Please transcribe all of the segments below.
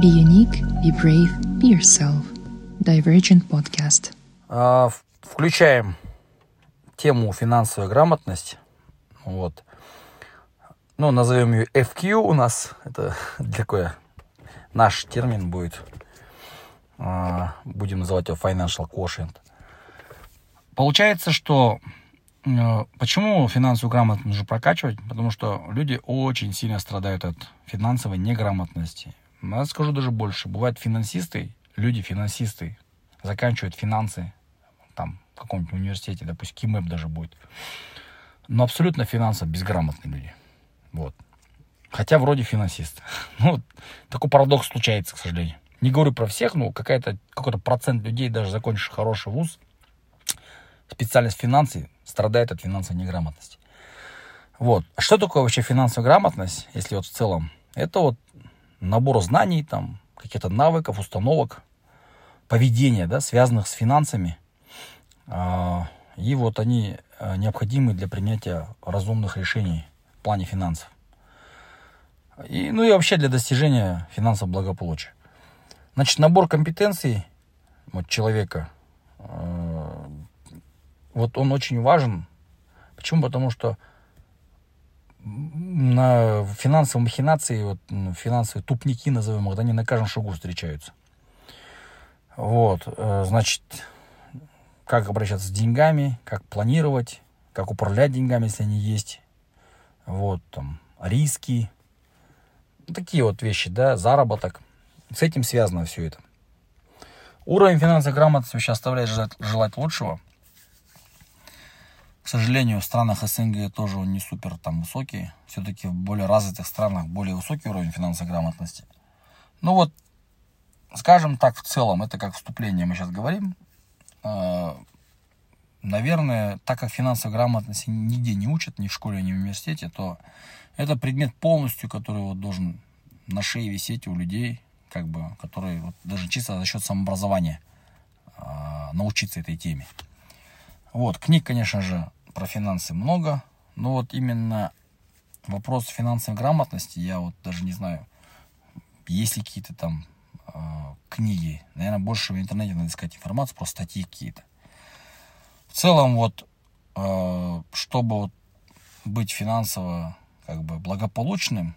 Be unique, be brave, be yourself. Divergent Podcast. А, Включаем тему финансовая грамотность. Вот. Ну, назовем ее FQ у нас. Это такой наш термин будет. А, Будем называть его Financial Quotient. Получается, что э, почему финансовую грамотность нужно прокачивать? Потому что люди очень сильно страдают от финансовой неграмотности. Я скажу даже больше. Бывают финансисты, люди-финансисты, заканчивают финансы, там, в каком-нибудь университете, допустим, КИМЭП даже будет. Но абсолютно финансово безграмотные люди. Вот. Хотя вроде финансист. Ну, такой парадокс случается, к сожалению. Не говорю про всех, но какая-то, какой-то процент людей, даже закончивших хороший вуз, специальность финансы, страдает от финансовой неграмотности. Вот. А что такое вообще финансовая грамотность, если вот в целом? Это вот набор знаний, там, каких-то навыков, установок, поведения, да, связанных с финансами. А, И вот они а, необходимы для принятия разумных решений в плане финансов. И, ну и вообще для достижения финансового благополучия. Значит, набор компетенций вот, человека, э, вот он очень важен. Почему? Потому что на финансовые махинации, вот, финансовые тупники, назовем их, они на каждом шагу встречаются. Вот, э, значит, как обращаться с деньгами, как планировать, как управлять деньгами, если они есть. Вот, там, риски. Ну, Такие вот вещи, да, заработок. С этим связано все это. Уровень финансовой грамотности вообще оставляет желать, желать лучшего. К сожалению, в странах СНГ тоже он не супер там высокий. Все-таки в более развитых странах более высокий уровень финансовой грамотности. Ну вот, скажем так, в целом, это как вступление мы сейчас говорим. Э, Наверное, так как финансовой грамотности нигде не учат, ни в школе, ни в университете, то это предмет полностью, который вот должен на шее висеть у людей, как бы, которые вот даже чисто за счет самообразования э, научиться этой теме. Вот, книг, конечно же, про финансы много, но вот именно вопрос финансовой грамотности, я вот даже не знаю, есть ли какие-то там э, книги. Наверное, больше в интернете надо искать информацию, просто статьи какие-то. В целом, вот, э, чтобы вот быть финансово как бы благополучным,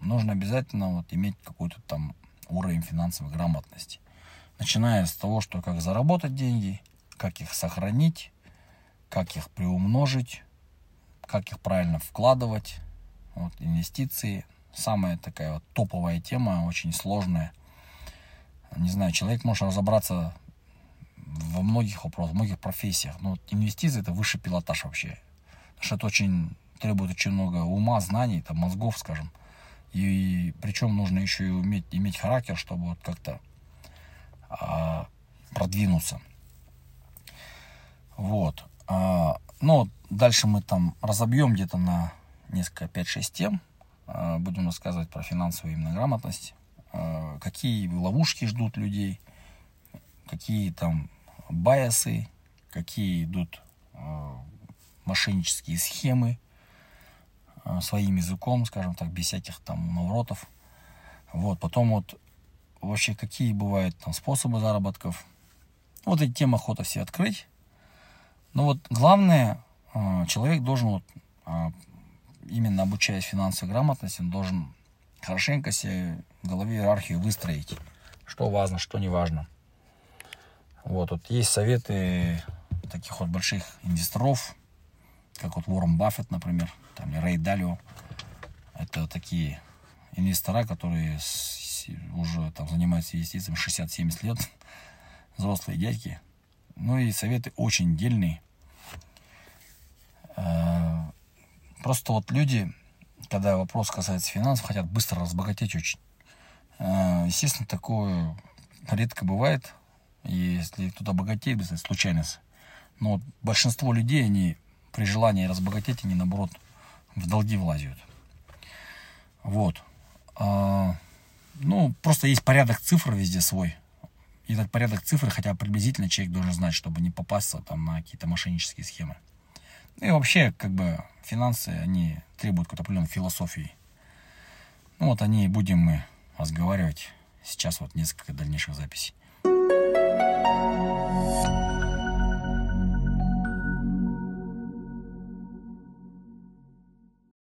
нужно обязательно вот иметь какой-то там уровень финансовой грамотности. Начиная с того, что как заработать деньги, как их сохранить, как их приумножить, как их правильно вкладывать, вот, инвестиции. Самая такая вот топовая тема, очень сложная. Не знаю, человек может разобраться во многих вопросах, в многих профессиях. Но инвестиции это высший пилотаж вообще. Потому что это очень требует очень много ума, знаний, там, мозгов, скажем. И, причем нужно еще и уметь, иметь характер, чтобы вот как-то а, продвинуться. Вот. А, ну, дальше мы там разобьем где-то на несколько, 5-6 тем. А, будем рассказывать про финансовую именно грамотность. А, какие ловушки ждут людей. Какие там байосы. Какие идут мошеннические схемы своим языком, скажем так, без всяких там наворотов. Вот, потом вот вообще какие бывают там способы заработков. Вот эти темы охота все открыть. Но вот главное, а, человек должен вот, а, именно обучаясь финансовой грамотности, он должен хорошенько себе в голове иерархию выстроить. Что важно, что не важно. Вот, вот есть советы таких вот больших инвесторов, как вот Уоррен Баффет, например, там, или Рэй Далио. Это такие инвестора, которые уже там занимаются инвестициями 60-70 лет, взрослые дядьки. Ну и советы очень дельные. Э, Просто вот люди, когда вопрос касается финансов, хотят быстро разбогатеть очень. Э, Естественно, такое редко бывает. Если кто-то богатеет, это случайность. Но вот большинство людей, они при желании разбогатеть, они наоборот в долги влазят. Вот. А, Ну, просто есть порядок цифр везде свой. И этот порядок цифр хотя приблизительно человек должен знать, чтобы не попасться там на какие-то мошеннические схемы. Ну и вообще, как бы, финансы, они требуют какой-то определенной философии. Ну вот о ней будем мы разговаривать сейчас вот несколько дальнейших записей.